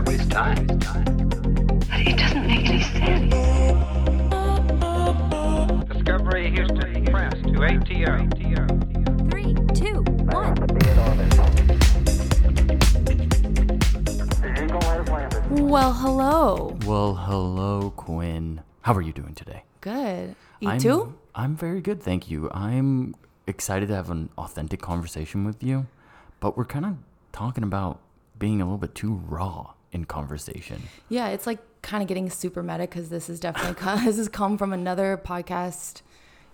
theoretically possible. Why waste time? It doesn't make any sense. Discovery Houston Press to ATO. Three, two, one. Well, hello. Well, hello, Quinn. How are you doing today? Good. You I'm, too? I'm very good, thank you. I'm excited to have an authentic conversation with you, but we're kind of talking about being a little bit too raw in conversation. Yeah, it's like kind of getting super meta because this is definitely come, this has come from another podcast,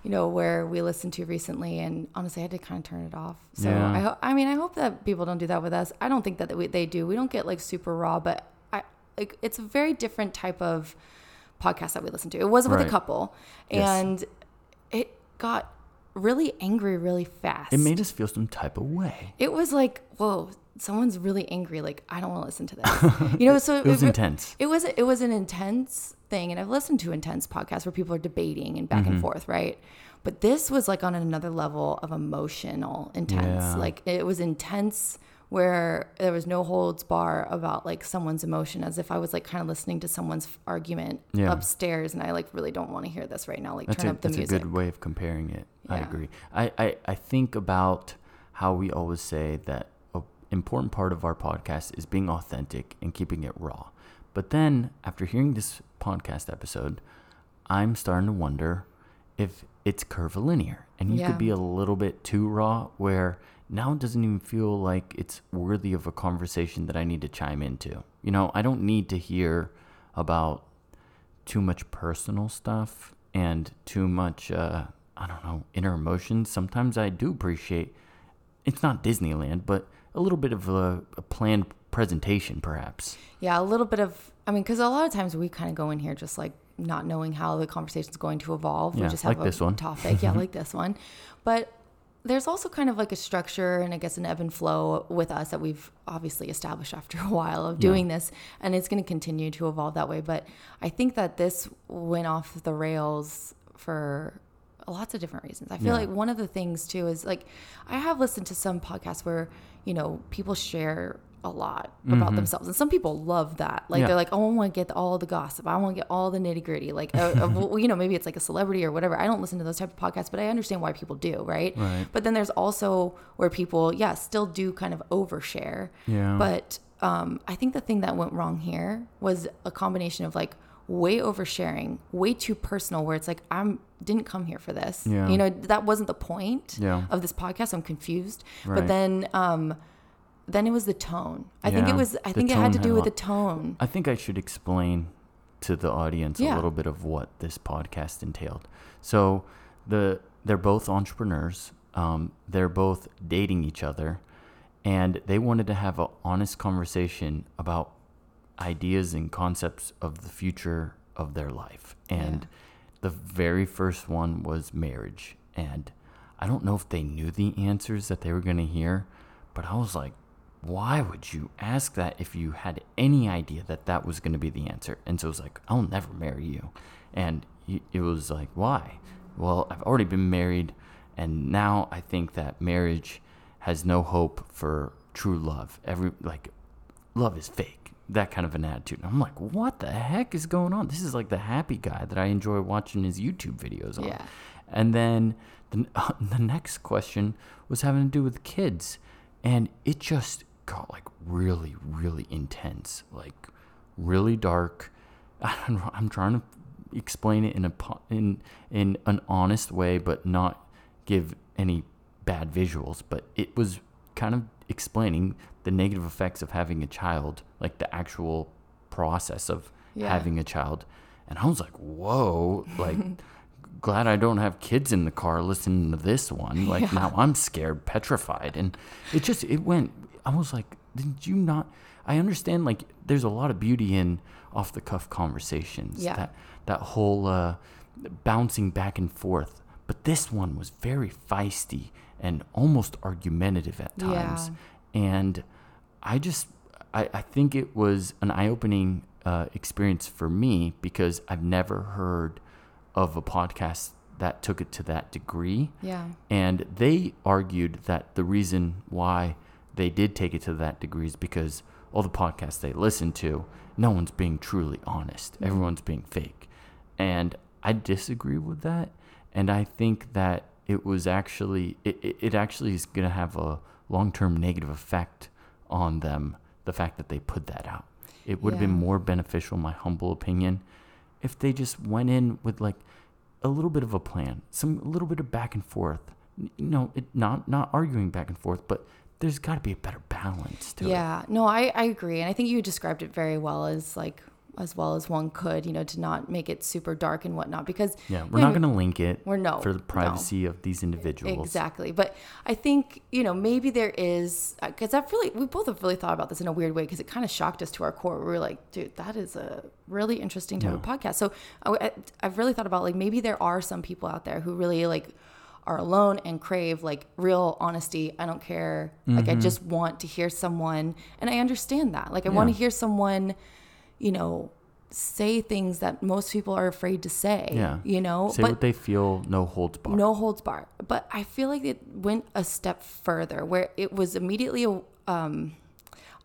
you know, where we listened to recently, and honestly, I had to kind of turn it off. So Yeah. I, ho- I mean, I hope that people don't do that with us. I don't think that we, they do. We don't get like super raw, but I like it's a very different type of podcast that we listen to. It was with Right. a couple, Yes. and it got really angry really fast. It made us feel some type of way. it was like, whoa, someone's really angry. Like, I don't want to listen to this. You know, so It was intense. It was it was an intense thing, and I've listened to intense podcasts where people are debating and back Mm-hmm. and forth, right? But this was like on another level of emotional intense. Yeah. Like it was intense where there was no holds bar about like someone's emotion as if I was like kind of listening to someone's argument Yeah. upstairs and I like really don't want to hear this right now. Like That's, turn a, up the that's a music. good way of comparing it. I agree. I, I, I think about how we always say that important part of our podcast is being authentic and keeping it raw. But then after hearing this podcast episode, I'm starting to wonder if it's curvilinear and you Yeah. could be a little bit too raw where now it doesn't even feel like it's worthy of a conversation that I need to chime into. You know, I don't need to hear about too much personal stuff and too much uh, I don't know inner emotions. Sometimes I do appreciate it's not Disneyland, but a little bit of a, a planned presentation, perhaps. Yeah, a little bit of. I mean, because a lot of times we kind of go in here just like not knowing how the conversation is going to evolve. Yeah, we just have like a this one. topic. Yeah, like this one. But there's also kind of like a structure and I guess an ebb and flow with us that we've obviously established after a while of doing this, and it's going to continue to evolve that way. But I think that this went off the rails for lots of different reasons. I feel Yeah. like one of the things too is like I have listened to some podcasts where you know people share a lot about themselves, and some people love that. Like Mm-hmm. Yeah. they're like, "Oh, I want to get all the gossip. I want to get all the nitty gritty." Like, uh, uh, well, you know, maybe it's like a celebrity or whatever. I don't listen to those type of podcasts, but I understand why people do, right? Right. But then there's also where people, yeah, still do kind of overshare. Yeah. But um, I think the thing that went wrong here was a combination of like way oversharing, way too personal, where it's like I'm didn't come here for this. Yeah. You know, that wasn't the point Yeah. of this podcast. I'm confused. But then um then it was the tone. I think it was I the think it had to do had with the tone. I think I should explain to the audience Yeah. a little bit of what this podcast entailed. So the they're both entrepreneurs. Um, they're both dating each other, and they wanted to have an honest conversation about ideas and concepts of the future of their life. And the very first one was marriage. And I don't know if they knew the answers that they were going to hear, but I was like, why would you ask that if you had any idea that that was going to be the answer? And so it was like, I'll never marry you. And it was like, why? Well, I've already been married, and now I think that marriage has no hope for true love. Every like, love is fake. That kind of an attitude. And I'm like, what the heck is going on? This is like the happy guy that I enjoy watching his YouTube videos on. Yeah. And then the, the next question was having to do with kids. And it just got like really, really intense, like really dark. Know, I'm trying to explain it in a in in an honest way, but not give any bad visuals. But it was kind of explaining the negative effects of having a child, like the actual process of Yeah. having a child. And I was like, whoa, like glad I don't have kids in the car listening to this one. Like now I'm scared, petrified. And it just it went I was like, did you not I understand like there's a lot of beauty in off the cuff conversations. Yeah. That that whole uh bouncing back and forth. But this one was very feisty and almost argumentative at times. And I just I, I think it was an eye opening uh, experience for me because I've never heard of a podcast that took it to that degree. Yeah. And they argued that the reason why they did take it to that degree is because all the podcasts they listen to, no one's being truly honest. Everyone's being fake. And I disagree with that. And I think that it was actually, it, it, actually is going to have a long term negative effect on them, the fact that they put that out. It would have been more beneficial, in my humble opinion, if they just went in with like a little bit of a plan, some a little bit of back and forth. N- You know, it, not not arguing back and forth, but there's got to be a better balance to it. Yeah, no, I, I agree. And I think you described it very well as like, as well as one could, you know, to not make it super dark and whatnot because Yeah, we're not going to link it We're no, for the no. privacy of these individuals. Exactly. But I think, you know, maybe there is, because I've really, we both have really thought about this in a weird way because it kind of shocked us to our core. We were like, dude, that is a really interesting type of podcast. So I, have really thought about like maybe there are some people out there who really like are alone and crave like real honesty. I don't care. Like I Mm-hmm. just want to hear someone, and I understand that. Like I want to hear someone, you know, say things that most people are afraid to say. Yeah. You know, Say what they feel, no holds barred. no holds barred. But I feel like it went a step further where it was immediately um,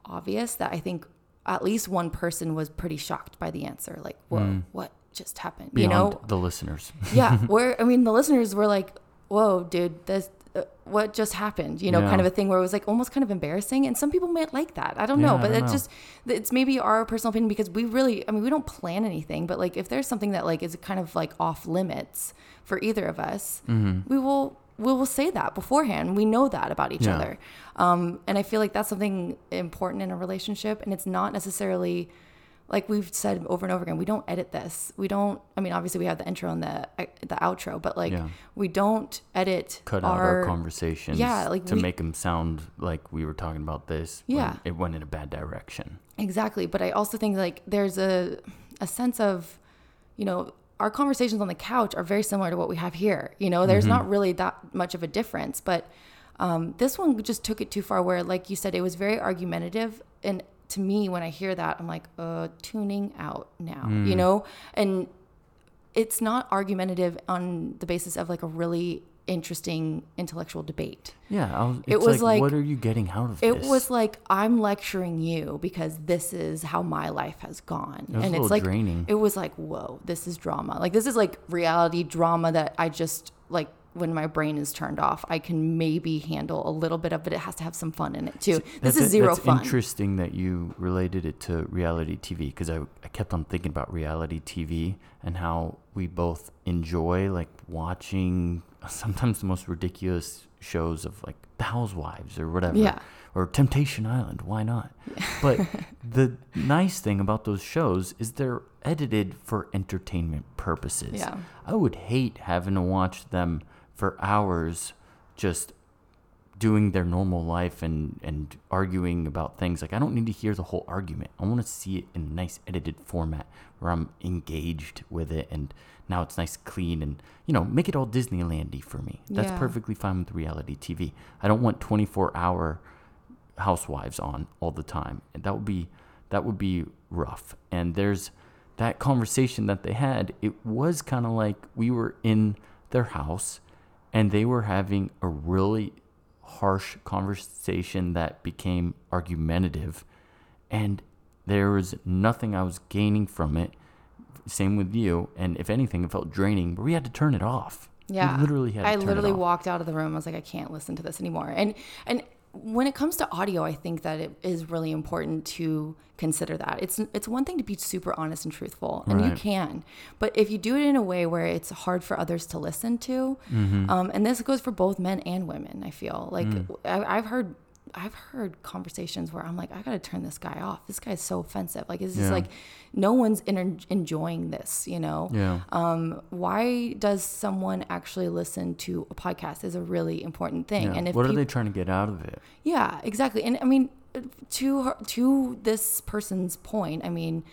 obvious that I think at least one person was pretty shocked by the answer. Like, whoa, what just happened? Mm. Beyond you know? the listeners. yeah. Where, I mean, the listeners were like, whoa, dude, this. Uh, what just happened? You know, Yeah. kind of a thing where it was like almost kind of embarrassing, and some people might like that. I don't know, Yeah, I but it's know. just it's maybe our personal opinion because we really, I mean, we don't plan anything, but like if there's something that like is kind of like off limits for either of us, Mm-hmm. we will we will say that beforehand. We know that about each Yeah. other, um, and I feel like that's something important in a relationship, and it's not necessarily like we've said over and over again. We don't edit this. We don't. I mean, obviously we have the intro and the the outro, but like Yeah. we don't edit Cut out our, conversations Yeah, like to we- make them sound like we were talking about this. Yeah. It went in a bad direction. Exactly. But I also think like there's a a sense of, you know, our conversations on the couch are very similar to what we have here. You know, there's not really that much of a difference. But um, this one just took it too far where, like you said, it was very argumentative. And to me, when I hear that, I'm like, uh, tuning out now, you know? And it's not argumentative on the basis of like a really interesting intellectual debate. Yeah. It was like, like- what are you getting out of It this? It was like I'm lecturing you because this is how my life has gone, was and it's like draining. it was like whoa, this is drama. Like this is like reality drama that I just like when my brain is turned off, I can maybe handle a little bit of, it. it has to have some fun in it too. This is zero that's fun. interesting that you related it to reality TV because I, I kept on thinking about reality TV and how we both enjoy like watching sometimes the most ridiculous shows of like The Housewives or whatever. Yeah. Or Temptation Island. Why not? But the nice thing about those shows is they're edited for entertainment purposes. Yeah. I would hate having to watch them for hours just doing their normal life and and arguing about things like I don't need to hear the whole argument. I want to see it in a nice edited format where I'm engaged with it and now it's nice clean and you know make it all Disneylandy for me. That's Yeah. perfectly fine with reality TV. I don't want 24 hour housewives on all the time. And that would be that would be rough. And there's that conversation that they had, it was kind of like we were in their house and they were having a really harsh conversation that became argumentative and there was nothing I was gaining from it. Same with you, and if anything, it felt draining. But we had to turn it off. Yeah. We literally had. To I turn it literally walked out of the room. I was like, I can't listen to this anymore. And and when it comes to audio, I think that it is really important to consider that. It's it's one thing to be super honest and truthful, and you can, but if you do it in a way where it's hard for others to listen to, Mm-hmm. um, and this goes for both men and women, I feel like Mm. I, I've heard. I've heard conversations where I'm like, I gotta turn this guy off. This guy's so offensive. Like, it's just Yeah. like, no one's in, enjoying this, you know? Yeah. um, why does someone actually listen to a podcast is a really important thing. yeah. And if what are they trying to get out of it? yeah, exactly. And I mean, to her, to this person's point, I mean,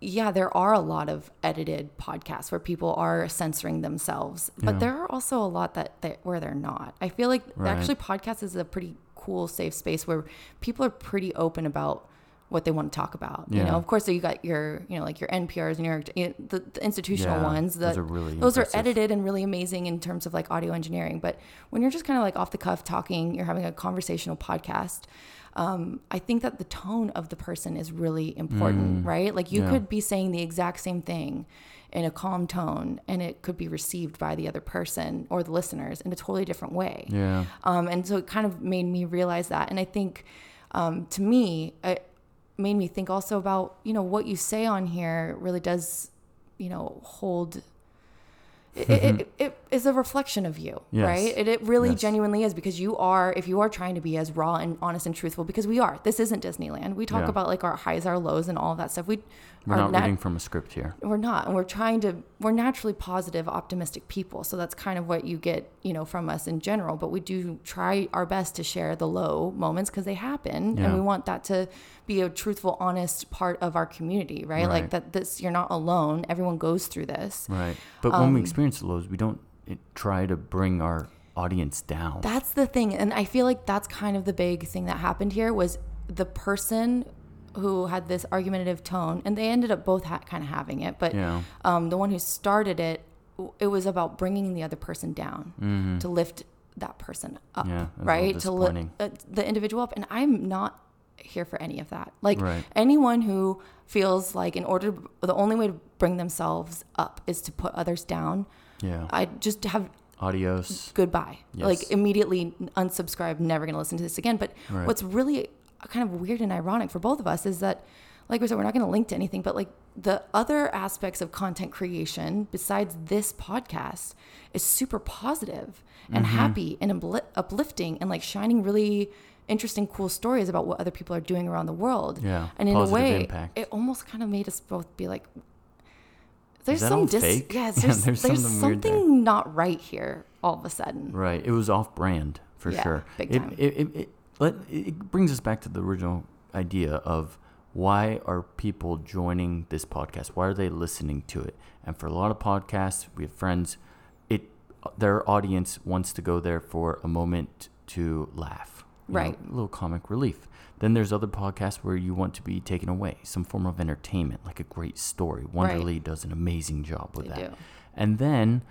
yeah, there are a lot of edited podcasts where people are censoring themselves, but Yeah. there are also a lot that, that where they're not. I feel like Right. actually podcasts is a pretty cool, safe space where people are pretty open about what they want to talk about. You know, of course, so you got your, you know, like your NPRs and your you know, the, the institutional Yeah, ones. those are really those are edited and really amazing in terms of like audio engineering. But when you're just kind of like off the cuff talking, you're having a conversational podcast. Um, I think that the tone of the person is really important, right? Like you Mm. yeah. could be saying the exact same thing in a calm tone, and it could be received by the other person or the listeners in a totally different way. Yeah. Um, and so it kind of made me realize that. And I think um, to me, it made me think also about, you know, what you say on here really does, you know, hold. It, it, it, it is a reflection of you, Yes. right? It, it really Yes. genuinely is because you are, if you are trying to be as raw and honest and truthful, because we are. This isn't Disneyland. We talk Yeah. about like our highs, our lows, and all of that stuff. We We're not nat- reading from a script here. we're not and we're trying to we're naturally positive optimistic people so that's kind of what you get you know from us in general but we do try our best to share the low moments because they happen Yeah. and we want that to be a truthful honest part of our community right, like that this you're not alone everyone goes through this Right. But when Um, we experience the lows, we don't eh, try to bring our audience down. That's the thing, and I feel like that's kind of the big thing that happened here was the person who had this argumentative tone, and they ended up both ha- kind of having it, but Yeah. um, the one who started it, it was about bringing the other person down to lift that person up, Mm-hmm. Yeah, that's a little right? To lift uh, the individual up, and I'm not here for any of that. Like Right. anyone who feels like in order, the only way to bring themselves up is to put others down. yeah. I just have Adios. goodbye. Yes. Like immediately unsubscribe, never going to listen to this again. But Right. what's really kind of weird and ironic for both of us is that, like we said, we're not going to link to anything, but like the other aspects of content creation besides this podcast is super positive and Mm-hmm. happy and uplifting and like shining really interesting, cool stories about what other people are doing around the world. Yeah, And in a way, impact. it almost kind of made us both be like, there's some dis- fake? Yeah, there's, there's there's, something something not right here all of a sudden. Right. It was off brand for Yeah, sure. big time. It, it, it, let, it brings us back to the original idea of why are people joining this podcast? Why are they listening to it? And for a lot of podcasts, we have friends, it their audience wants to go there for a moment to laugh. you know, Right. a little comic relief. Then there's other podcasts where you want to be taken away, some form of entertainment, like a great story. Wondery does an amazing job with They that. do. And then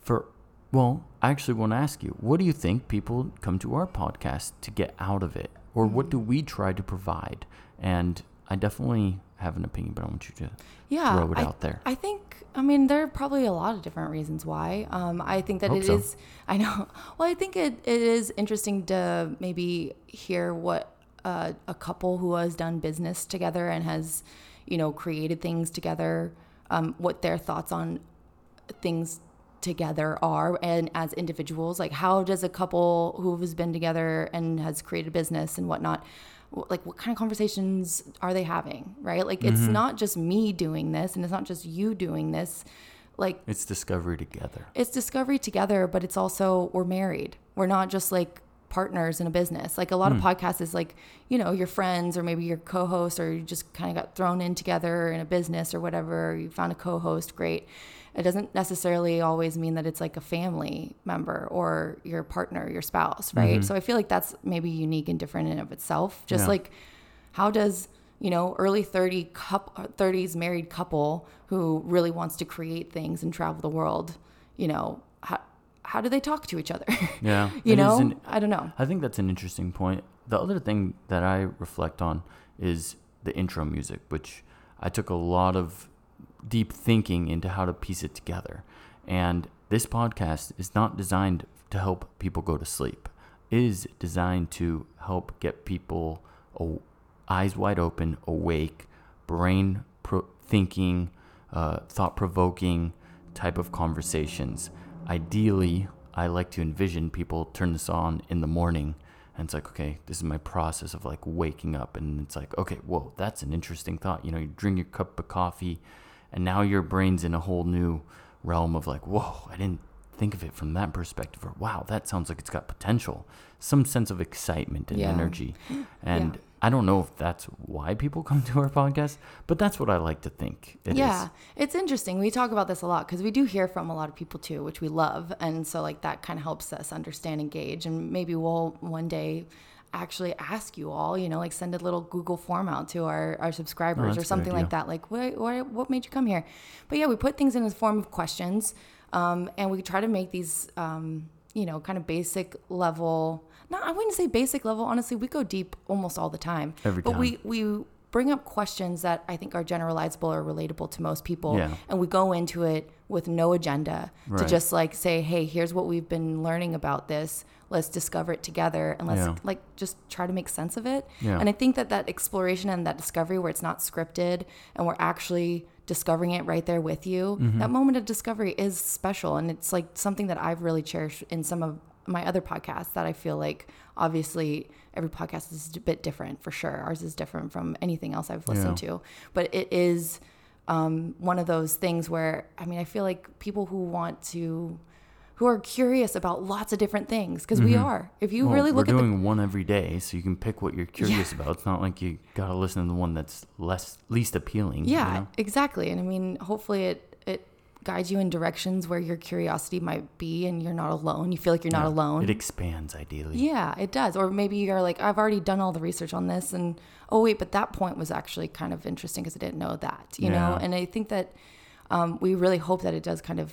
for well, I actually want to ask you, what do you think people come to our podcast to get out of it? Or what do we try to provide? And I definitely have an opinion, but I want you to yeah, throw it I, out there. I think, I mean, there are probably a lot of different reasons why. Um, I think that Hope it so. is. I know. Well, I think it, it is interesting to maybe hear what uh, a couple who has done business together and has, you know, created things together, um, what their thoughts on things together are and as individuals like how does a couple who has been together and has created a business and whatnot like what kind of conversations are they having right like it's mm-hmm. not just me doing this and it's not just you doing this like it's discovery together. it's discovery together, but it's also we're married. We're not just like partners in a business. Like a lot of hmm. podcasts is like, you know, your friends or maybe your co-host or you just kind of got thrown in together in a business or whatever. You found a co-host, great. It doesn't necessarily always mean that it's like a family member or your partner, your spouse, right? Mm-hmm. So I feel like that's maybe unique and different in and of itself. Just Yeah. like how does you know early 30 couple 30s married couple who really wants to create things and travel the world you know how, how do they talk to each other Yeah. you know an- i don't know I think that's an interesting point. The other thing that I reflect on is the intro music, which I took a lot of deep thinking into how to piece it together. And this podcast is not designed to help people go to sleep. It is designed to help get people eyes wide open, awake, brain pro- thinking, uh, thought provoking type of conversations. Ideally, I like to envision people turn this on in the morning and it's like, okay, this is my process of like waking up. And it's like, okay, whoa, that's an interesting thought. You know, you drink your cup of coffee and now your brain's in a whole new realm of like, whoa, I didn't think of it from that perspective. Or wow, that sounds like it's got potential. Some sense of excitement and Yeah. energy. And Yeah. I don't know if that's why people come to our podcast, but that's what I like to think it is. yeah it's interesting we talk about this a lot because we do hear from a lot of people too which we love and so like that kind of helps us understand and gauge and maybe we'll one day actually ask you all, you know, like send a little Google form out to our, our subscribers or Oh, good something like that. Like, what, what, what made you come here? But yeah, we put things in the form of questions um, and we try to make these, um, you know, kind of basic level. No, I wouldn't say basic level. Honestly, we go deep almost all the time. Every but time. we we bring up questions that I think are generalizable or relatable to most people, Yeah. and we go into it with no agenda to just like say, hey, here's what we've been learning about this. Let's discover it together, and let's Yeah. like just try to make sense of it. Yeah. And I think that that exploration and that discovery, where it's not scripted and we're actually discovering it right there with you, Mm-hmm. that moment of discovery is special, and it's like something that I've really cherished in some of my other podcasts that I feel like obviously every podcast is a bit different for sure. Ours is different from anything else I've listened Yeah. to, but it is um, one of those things where I mean I feel like people who want to who are curious about lots of different things because we are. If you. Well, really look we're at the doing one every day, so you can pick what you're curious about. It's not like you gotta listen to the one that's less least appealing. you Yeah, know? exactly. And I mean, hopefully it it guides you in directions where your curiosity might be and you're not alone. You feel like you're not Yeah. alone. It expands ideally. yeah, it does. Or maybe you're like, I've already done all the research on this and oh wait, but that point was actually kind of interesting because I didn't know that, you know? And I think that um, we really hope that it does kind of,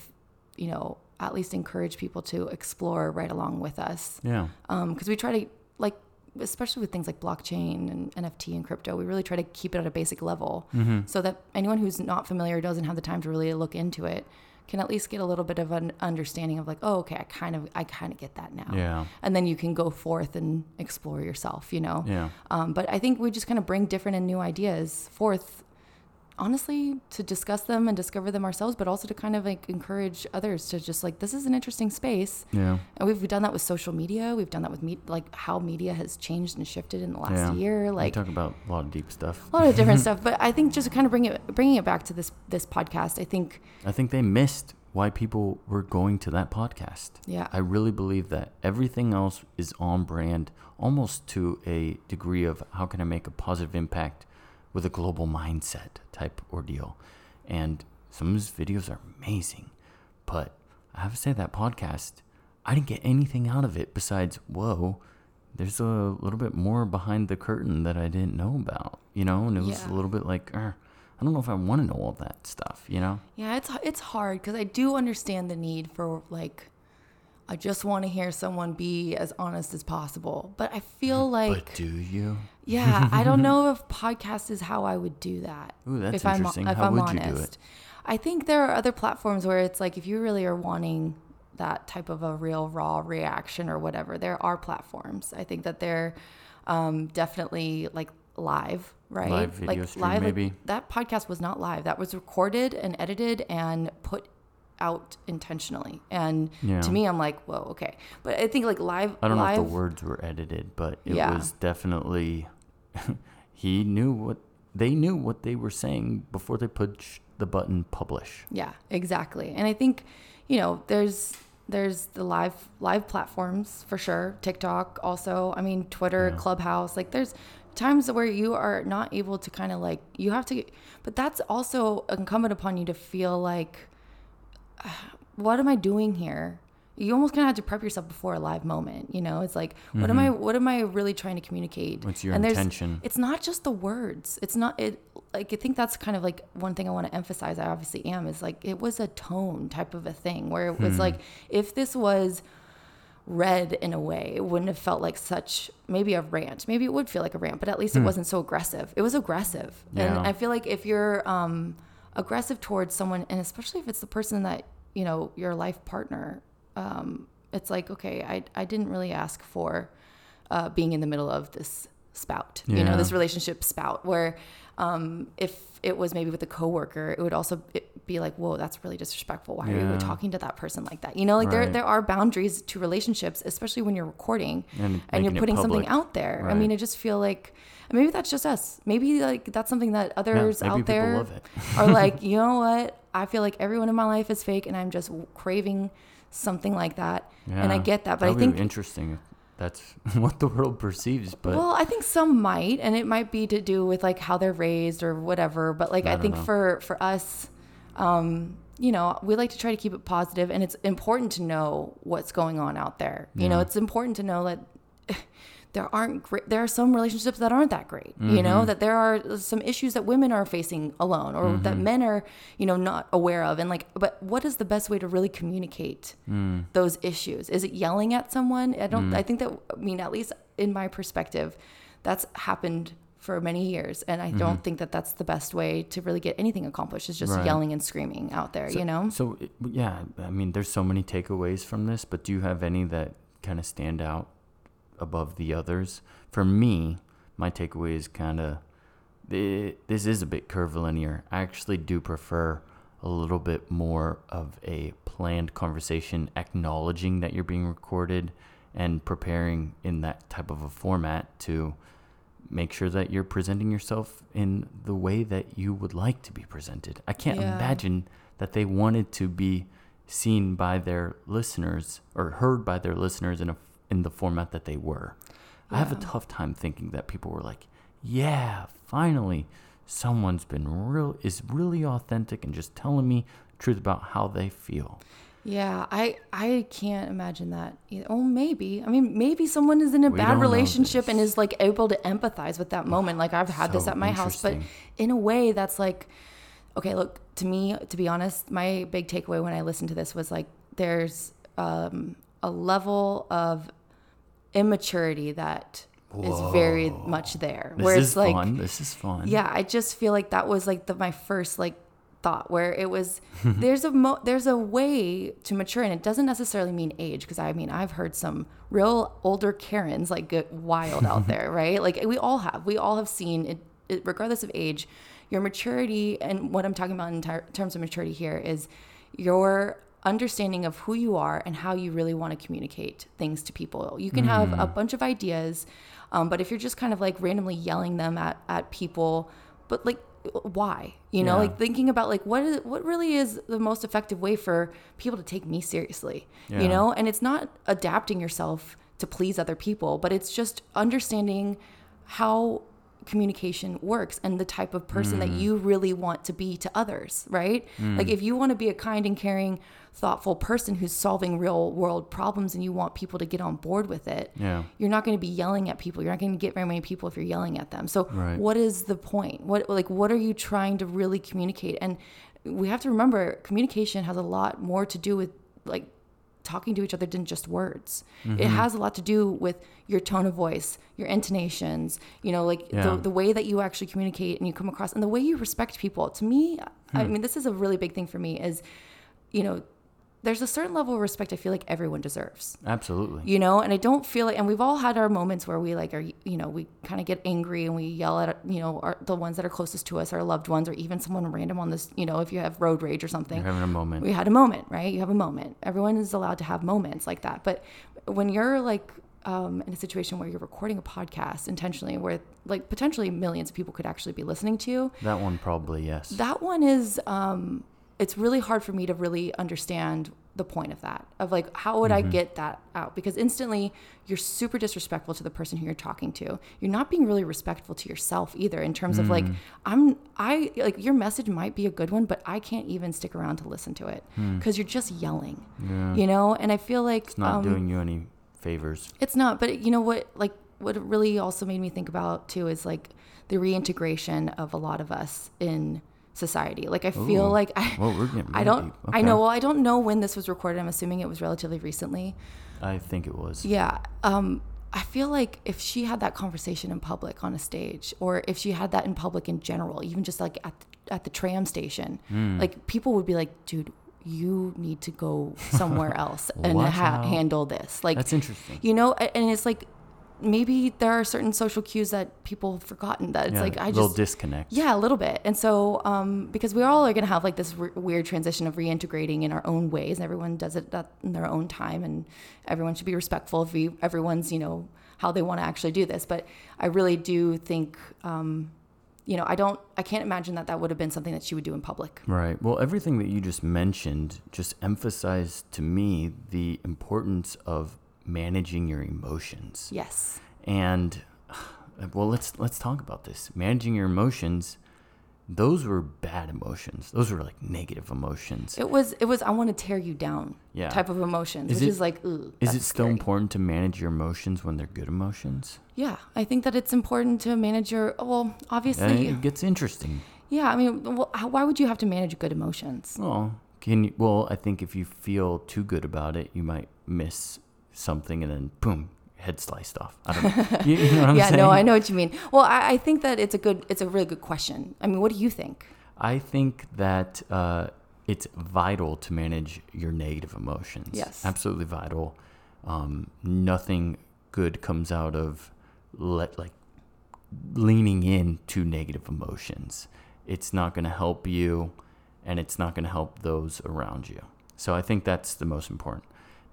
you know, at least encourage people to explore right along with us. Yeah. because we try to especially with things like blockchain and nft and crypto we really try to keep it at a basic level Mm-hmm. so that anyone who's not familiar doesn't have the time to really look into it can at least get a little bit of an understanding of like oh okay i kind of i kind of get that now Yeah. and then you can go forth and explore yourself you know Yeah. um, but i think we just kind of bring different and new ideas forth honestly to discuss them and discover them ourselves but also to kind of like encourage others to just like this is an interesting space Yeah. and we've done that with social media. We've done that with me- like how media has changed and shifted in the last Yeah. year. we Like a talk about a lot of deep stuff. A lot of different stuff. But I think just to kind of bring it bringing it back to this this podcast, I think I think they missed why people were going to that podcast. Yeah. I really believe that everything else is on brand almost to a degree of how can I make a positive impact with a global mindset type ordeal. And some of his videos are amazing. But I have to say that podcast, I didn't get anything out of it besides, whoa, there's a little bit more behind the curtain that I didn't know about, you know? And it was Yeah. a little bit like, "Er, I don't know if I want to know all that stuff, you know? yeah, it's it's hard because I do understand the need for like. I just want to hear someone be as honest as possible, but I feel like but do you? Yeah, I don't know if podcast is how I would do that. Ooh, that's if I'm, interesting. If How I'm would you do honest. it? I think there are other platforms where it's like if you really are wanting that type of a real raw reaction or whatever, there are platforms. I think that they're um, definitely like live, right? Live video like stream, like, maybe? that podcast was not live. That was recorded and edited and put out intentionally. And Yeah. to me, I'm like, whoa, okay. But I think like live. I don't live, know if the words were edited, but it Yeah. was definitely he knew what they knew what they were saying before they pushed the button publish. Yeah, exactly. And I think, you know, there's there's the live live platforms for sure. TikTok also. I mean, Twitter, Yeah. Clubhouse. Like there's times where you are not able to kind of like you have to but that's also incumbent upon you to feel like ah, what am I doing here? You almost kind of have to prep yourself before a live moment. You know, it's like, what am I? What am I really trying to communicate? What's your and intention? It's not just the words. It's not it. Like I think that's kind of like one thing I want to emphasize. I obviously am is like it was a tone type of a thing where it was Hmm. like if this was read in a way, it wouldn't have felt like such maybe a rant. Maybe it would feel like a rant, but at least it wasn't so aggressive. It was aggressive, Hmm. Yeah. and I feel like if you're um, aggressive towards someone, and especially if it's the person that you know your life partner, um, it's like okay, I I didn't really ask for uh, being in the middle of this spout, you know, this relationship spout where. Um, if it was maybe with a coworker, it would also be like, "Whoa, that's really disrespectful. Why are you talking to that person like that?" You know, like there Right. there are boundaries to relationships, especially when you're recording And and, you're putting something out there. I mean, I just feel like maybe that's just us. Maybe like that's something that others maybe out there are like, you know what? I feel like everyone in my life is fake, and I'm just craving something like that. And I get that, but I think interesting. That's what the world perceives. But well, I think some might, and it might be to do with like how they're raised or whatever. But like, I I, think know. for for us, um, you know, we like to try to keep it positive, and it's important to know what's going on out there. You know, it's important to know that there aren't great there are some relationships that aren't that great you know mm-hmm. that there are some issues that women are facing alone or that mm-hmm. men are you know not aware of. And like but what is the best way to really communicate mm. those issues? Is it yelling at someone? I don't mm. i think that i mean at least in my perspective that's happened for many years. And i don't mm-hmm. think that that's the best way to really get anything accomplished. Is just Right. yelling and screaming out there you know? So yeah, I mean, there's so many takeaways from this, but do you have any that kind of stand out above the others? For me, my takeaway is kind of this is a bit curvilinear. I actually do prefer a little bit more of a planned conversation, acknowledging that you're being recorded and preparing in that type of a format to make sure that you're presenting yourself in the way that you would like to be presented. I can't Yeah. imagine that they wanted to be seen by their listeners or heard by their listeners in a in the format that they were. I have a tough time thinking that people were like, "Yeah, finally someone's been real is really authentic and just telling me truth about how they feel." Yeah, I I can't imagine that. Either. Oh, maybe. I mean, maybe someone is in a We bad relationship and is like able to empathize with that moment. Like I've had this at my house, but in a way that's like, okay, look. To me, to be honest, my big takeaway when I listened to this was like, there's um, a level of immaturity that is very much there. This where is it's like, fun. This is fun. yeah i just feel like that was like the my first like thought where it was there's a mo- there's a way to mature and it doesn't necessarily mean age because i mean i've heard some real older karens like get wild out there right like we all have we all have seen it, it regardless of age your maturity and what i'm talking about in ter- terms of maturity here is your understanding of who you are and how you really want to communicate things to people you can have a bunch of ideas um, but if you're just kind of like randomly yelling them at, at people but like why you know Yeah. like thinking about like what is what really is the most effective way for people to take me seriously Yeah. you know and it's not adapting yourself to please other people but it's just understanding how communication works and the type of person that mm. you really want to be to others right? Mm. Like if you want to be a kind and caring thoughtful person who's solving real world problems and you want people to get on board with it Yeah. you're not going to be yelling at people. You're not going to get very many people if you're yelling at them. So Right. what is the point? What like what are you trying to really communicate? And we have to remember communication has a lot more to do with like talking to each other than just words Mm-hmm. it has a lot to do with your tone of voice your intonations you know like Yeah. the, the way that you actually communicate and you come across and the way you respect people to me i Hmm. mean this is a really big thing for me is you know there's a certain level of respect i feel like everyone deserves Absolutely. you know and i don't feel like and we've all had our moments where we like are you know we kind of get angry and we yell at you know our, the ones that are closest to us our loved ones or even someone random on this you know if you have road rage or something You're having a moment. we had a moment right you have a moment everyone is allowed to have moments like that but when you're like um, in a situation where you're recording a podcast intentionally where like potentially millions of people could actually be listening to you that one probably yes. that one is um it's really hard for me to really understand the point of that of like how would i mm-hmm. get that out because instantly you're super disrespectful to the person who you're talking to you're not being really respectful to yourself either in terms of like mm. i'm i like your message might be a good one but i can't even stick around to listen to it hmm. because you're just yelling yeah. you know and i feel like it's not um, doing you any favors. it's not, but you know what? Like, what really also made me think about too is like the reintegration of a lot of us in society. Like, I feel Ooh. like I, Whoa, we're getting I don't, deep. I know. Well, I don't know when this was recorded. I'm assuming it was relatively recently. I think it was. Yeah. Um, I feel like if she had that conversation in public on a stage, or if she had that in public in general, even just like at the, at the tram station, Hmm. like people would be like, "Dude, you need to go somewhere else and ha- handle this." Like That's interesting. you know, and it's like maybe there are certain social cues that people have forgotten that it's yeah, like I little just disconnect. yeah, a little bit. And so, um, because we all are going to have like this w- weird transition of reintegrating in our own ways, and everyone does it that in their own time, and everyone should be respectful of everyone's, you know, how they want to actually do this. But I really do think, um, you know, I don't, I can't imagine that that would have been something that she would do in public. Right. Well, everything that you just mentioned just emphasized to me the importance of managing your emotions. Yes. And well, let's let's talk about this. Managing your emotions those were bad emotions. Those were like negative emotions. It was it was I want to tear you down Yeah. type of emotions, Is which it- is like ooh. Is it still scary. important to manage your emotions when they're good emotions? Yeah, I think that it's important to manage your well, And obviously. it gets interesting. Yeah, I mean, well, how, why would you have to manage good emotions? Well, can you, well, I think if you feel too good about it, you might miss something and then boom, head sliced off. I don't know. you, you know what I'm yeah, saying? no, I know what you mean. Well, I, I think that it's a good, it's a really good question. I mean, what do you think? I think that uh, it's vital to manage your negative emotions. Yes. Absolutely vital. Um, nothing good comes out of let like leaning into negative emotions. It's not going to help you and it's not going to help those around you. So I think that's the most important.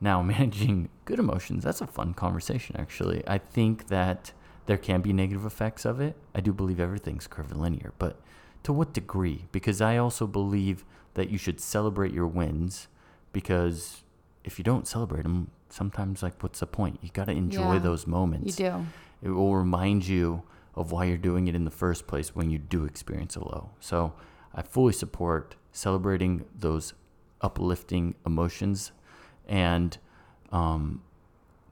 Now, managing good emotions, that's a fun conversation, actually. I think that there can be negative effects of it. I do believe everything's curvilinear, but to what degree? Because I also believe that you should celebrate your wins because if you don't celebrate them, sometimes, like, what's the point? You got to enjoy Yeah, those moments. You do. It will remind you of why you're doing it in the first place when you do experience a low. So I fully support celebrating those uplifting emotions. And um,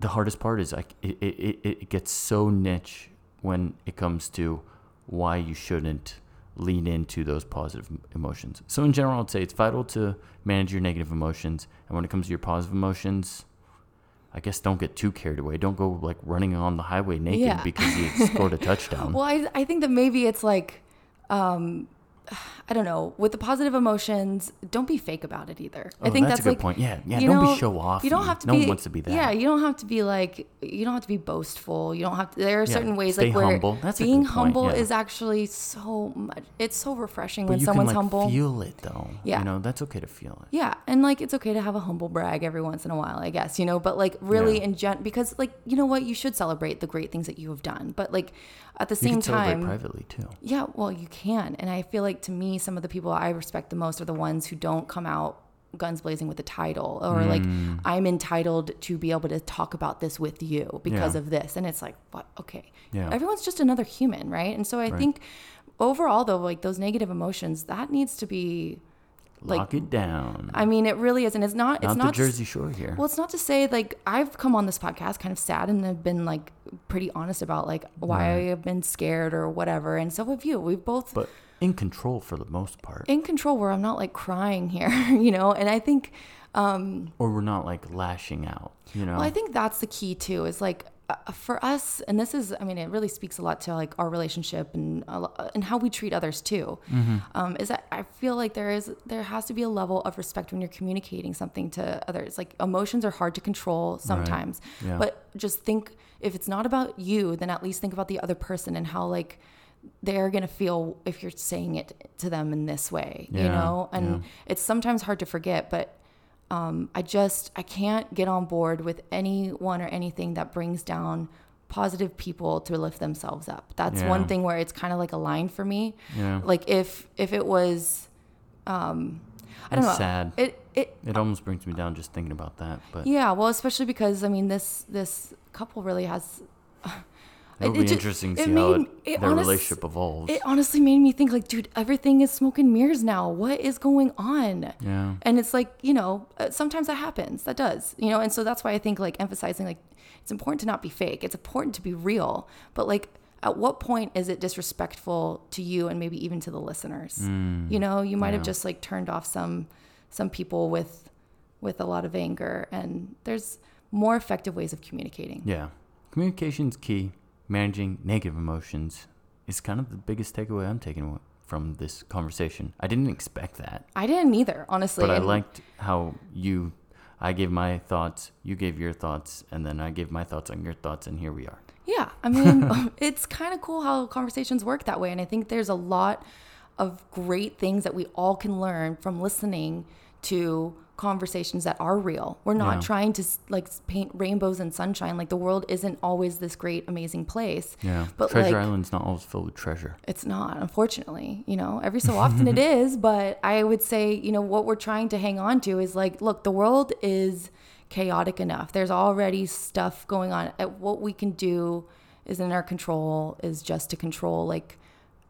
the hardest part is like it, it, it, gets so niche when it comes to why you shouldn't lean into those positive emotions. So in general, I'd say it's vital to manage your negative emotions. And when it comes to your positive emotions, I guess don't get too carried away. Don't go like running on the highway naked Yeah. because you scored a touchdown. Well, I, I think that maybe it's like, um, I don't know, with the positive emotions, don't be fake about it either. I Oh, think that's that's, a good like, point. Yeah, yeah, don't be show off. You don't have to No be. one wants to be that. Yeah, you don't have to be like. You don't have to be boastful. You don't have to. There are Yeah, certain ways like where. That's being humble yeah. is actually so much. It's so refreshing but when someone's can like humble. feel it though. Yeah. You know, that's okay to feel it. Yeah, and like it's okay to have a humble brag every once in a while, I guess, you know, but like really Yeah. in gen because like you know what, you should celebrate the great things that you have done, but like at the You same can time, privately too. yeah, well, you can, and I feel like to me, some of the people I respect the most are the ones who don't come out guns blazing with a title or like Mm. I'm entitled to be able to talk about this with you because Yeah. of this, and it's like what? Okay, Yeah. everyone's just another human, right? And so I Right. think overall, though, like those negative emotions, that needs to be like Lock it down. I mean, it really is, and it's not. It's not, not the Jersey Shore here. Well, it's not to say like I've come on this podcast kind of sad and have been like pretty honest about like why Right. I've been scared or whatever, and so have you. We've both but in control for the most part. in control where I'm not like crying here, you know. And I think, um, or we're not like lashing out, you know? well, I think that's the key too. Is like uh, for us, and this is, I mean, it really speaks a lot to like our relationship and lo- and how we treat others too. Mm-hmm. Um, is that I feel like there is there has to be a level of respect when you're communicating something to others. Like emotions are hard to control sometimes, Yeah. but just think if it's not about you, then at least think about the other person and how like they're gonna feel if you're saying it to them in this way, you know. And yeah. it's sometimes hard to forget, but um, I just I can't get on board with anyone or anything that brings down positive people to lift themselves up. That's Yeah. one thing where it's kind of like a line for me. Yeah. Like if if it was, um, I don't That's know. sad. It it It almost brings me down just thinking about that. But yeah. Well, especially because I mean this this couple really has. It'll it be ju- interesting to see how it, it their honest- relationship evolves. It honestly made me think like, dude, everything is smoke and mirrors now. What is going on? yeah. And it's like, you know, uh, sometimes that happens. That does, you know, and so that's why I think like emphasizing like it's important to not be fake. It's important to be real. But like, at what point is it disrespectful to you and maybe even to the listeners? you know, you might have Mm, just like turned off some some people with with a lot of anger, and there's more effective ways of communicating. Yeah. Communication's key. Managing negative emotions is kind of the biggest takeaway I'm taking from this conversation. I didn't expect that, I didn't either, honestly. but I liked how you, I gave my thoughts, you gave your thoughts, and then I gave my thoughts on your thoughts, and here we are. Yeah, I mean, it's kind of cool how conversations work that way. And I think there's a lot of great things that we all can learn from listening to conversations that are real. We're not Yeah. trying to like paint rainbows and sunshine. Like the world isn't always this great, amazing place. Yeah. But Treasure like, Island's not always filled with treasure. it's not, unfortunately. You know, every so often it is, but I would say, you know, what we're trying to hang on to is like, look, the world is chaotic enough. There's already stuff going on. Uh, What we can do is in our control is just to control like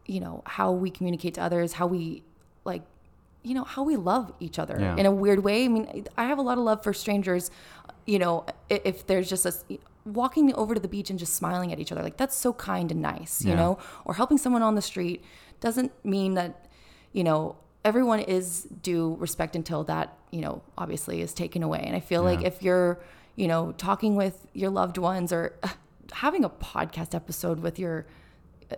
you know, how we communicate to others, how we like, you know, how we love each other Yeah. in a weird way. I mean, I have a lot of love for strangers, you know, if there's just a walking over to the beach and just smiling at each other, like that's so kind and nice, you Yeah. know, or helping someone on the street doesn't mean that, you know, everyone is due respect until that, you know, obviously is taken away. And I feel like if you're, you know, talking with your loved ones or uh, having a podcast episode with your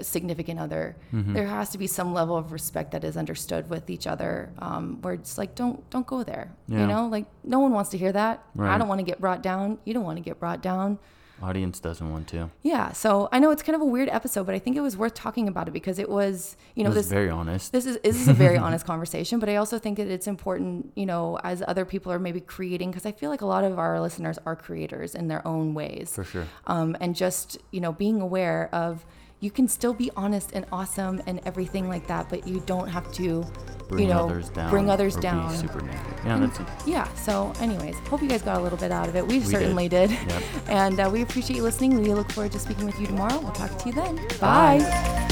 significant other, Mm-hmm. there has to be some level of respect that is understood with each other. Um, where it's like, don't don't go there. Yeah. You know, like no one wants to hear that. I don't want to get brought down. You don't want to get brought down. Audience doesn't want to. Yeah. So I know it's kind of a weird episode, but I think it was worth talking about it because it was, you know, was this very honest. this is this is a very honest conversation, but I also think that it's important, you know, as other people are maybe creating, because I feel like a lot of our listeners are creators in their own ways. For sure. Um, and just you know, being aware of you can still be honest and awesome and everything like that, but you don't have to, Bring you know, others down. bring others down. Super negative. Yeah, that's it. Yeah. So, anyways, hope you guys got a little bit out of it. We, did. certainly did. Yep. And uh, we appreciate you listening. We look forward to speaking with you tomorrow. We'll talk to you then. Bye. Now